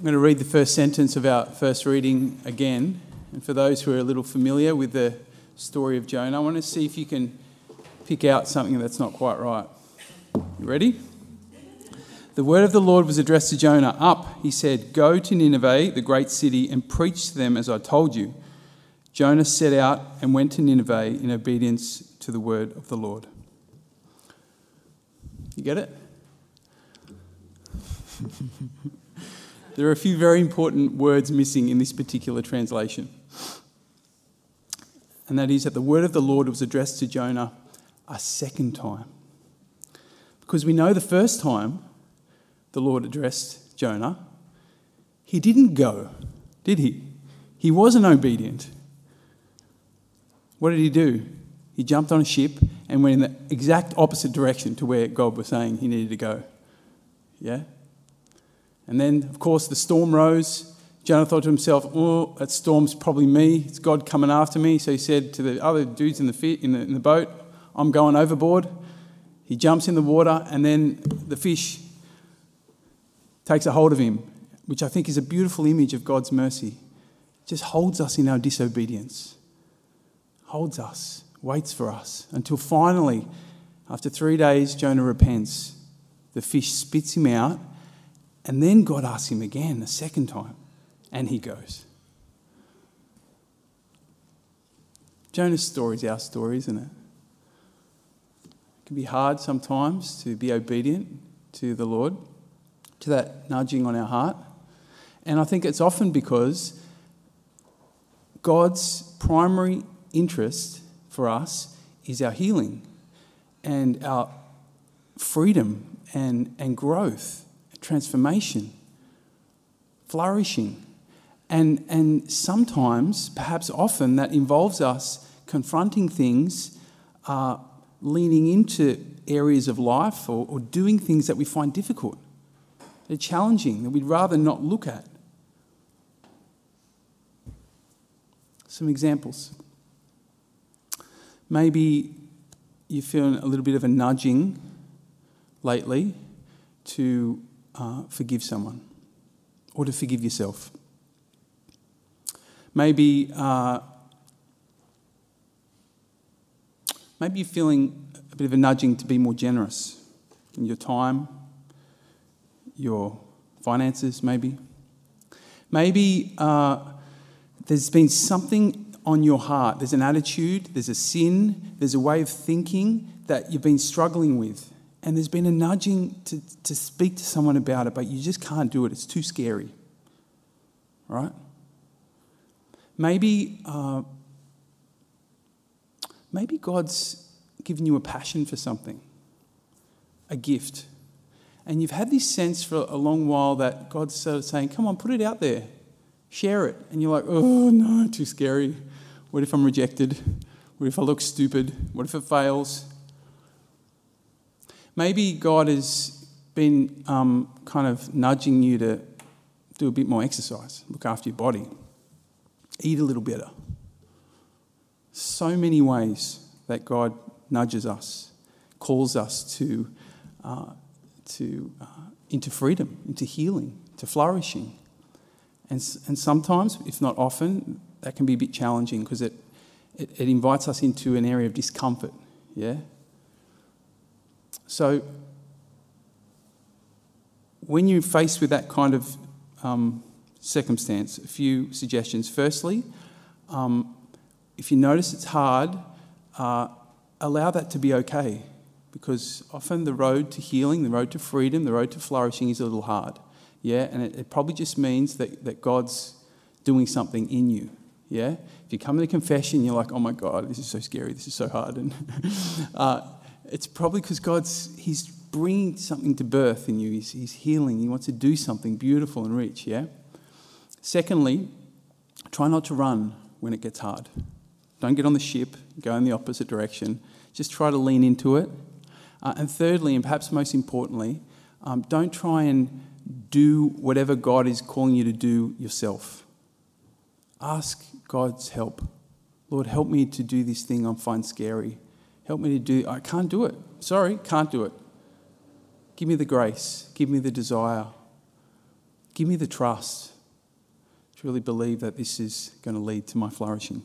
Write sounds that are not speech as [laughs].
I'm going to read the first sentence of our first reading again. And for those who are a little familiar with the story of Jonah, I want to see if you can pick out something that's not quite right. You ready? The word of the Lord was addressed to Jonah. Up, he said, Go to Nineveh, the great city, and preach to them as I told you. Jonah set out and went to Nineveh in obedience to the word of the Lord. You get it? [laughs] there are a few very important words missing in this particular translation. And that is that the word of the Lord was addressed to Jonah a second time. Because we know the first time the Lord addressed Jonah, he didn't go, did he? He wasn't obedient. What did he do? He jumped on a ship and went in the exact opposite direction to where God was saying he needed to go. Yeah? And then, of course, the storm rose. Jonah thought to himself, oh, that storm's probably me. It's God coming after me. So he said to the other dudes in the, in the, in the boat, I'm going overboard. He jumps in the water, and then the fish takes a hold of him, which I think is a beautiful image of God's mercy. Just holds us in our disobedience, holds us, waits for us, until finally, after three days, Jonah repents. The fish spits him out and then God asks him again a second time, and he goes. Jonah's story is our story, isn't it? It can be hard sometimes to be obedient to the Lord, to that nudging on our heart. And I think it's often because God's primary interest for us is our healing and our freedom and, and growth transformation, flourishing. And, and sometimes, perhaps often, that involves us confronting things, uh, leaning into areas of life or, or doing things that we find difficult. They're challenging, that we'd rather not look at. Some examples. Maybe you're feeling a little bit of a nudging lately to uh, forgive someone or to forgive yourself. Maybe, uh, maybe you're feeling a bit of a nudging to be more generous in your time, your finances, maybe. Maybe uh, there's been something on your heart. There's an attitude, there's a sin, there's a way of thinking that you've been struggling with and there's been a nudging to, to speak to someone about it, but you just can't do it. It's too scary. Right? Maybe, uh, maybe God's given you a passion for something, a gift. And you've had this sense for a long while that God's sort of saying, come on, put it out there, share it. And you're like, oh no, too scary. What if I'm rejected? What if I look stupid? What if it fails? Maybe God has been um, kind of nudging you to do a bit more exercise, look after your body, eat a little better. So many ways that God nudges us, calls us to, uh, to, uh, into freedom, into healing, to flourishing. And, and sometimes, if not often, that can be a bit challenging because it, it, it invites us into an area of discomfort. Yeah? So, when you're faced with that kind of um, circumstance, a few suggestions. Firstly, um, if you notice it's hard, uh, allow that to be okay because often the road to healing, the road to freedom, the road to flourishing is a little hard. Yeah, and it, it probably just means that, that God's doing something in you. Yeah, if you come to confession, you're like, oh my God, this is so scary, this is so hard. [laughs] And uh, it's probably because God's He's bringing something to birth in you. He's, he's healing. He wants to do something beautiful and rich. Yeah. Secondly, try not to run when it gets hard. Don't get on the ship. Go in the opposite direction. Just try to lean into it. Uh, and thirdly, and perhaps most importantly, um, don't try and do whatever God is calling you to do yourself. Ask God's help. Lord, help me to do this thing I find scary. Help me to do, I can't do it. Sorry, can't do it. Give me the grace, give me the desire. Give me the trust to really believe that this is going to lead to my flourishing.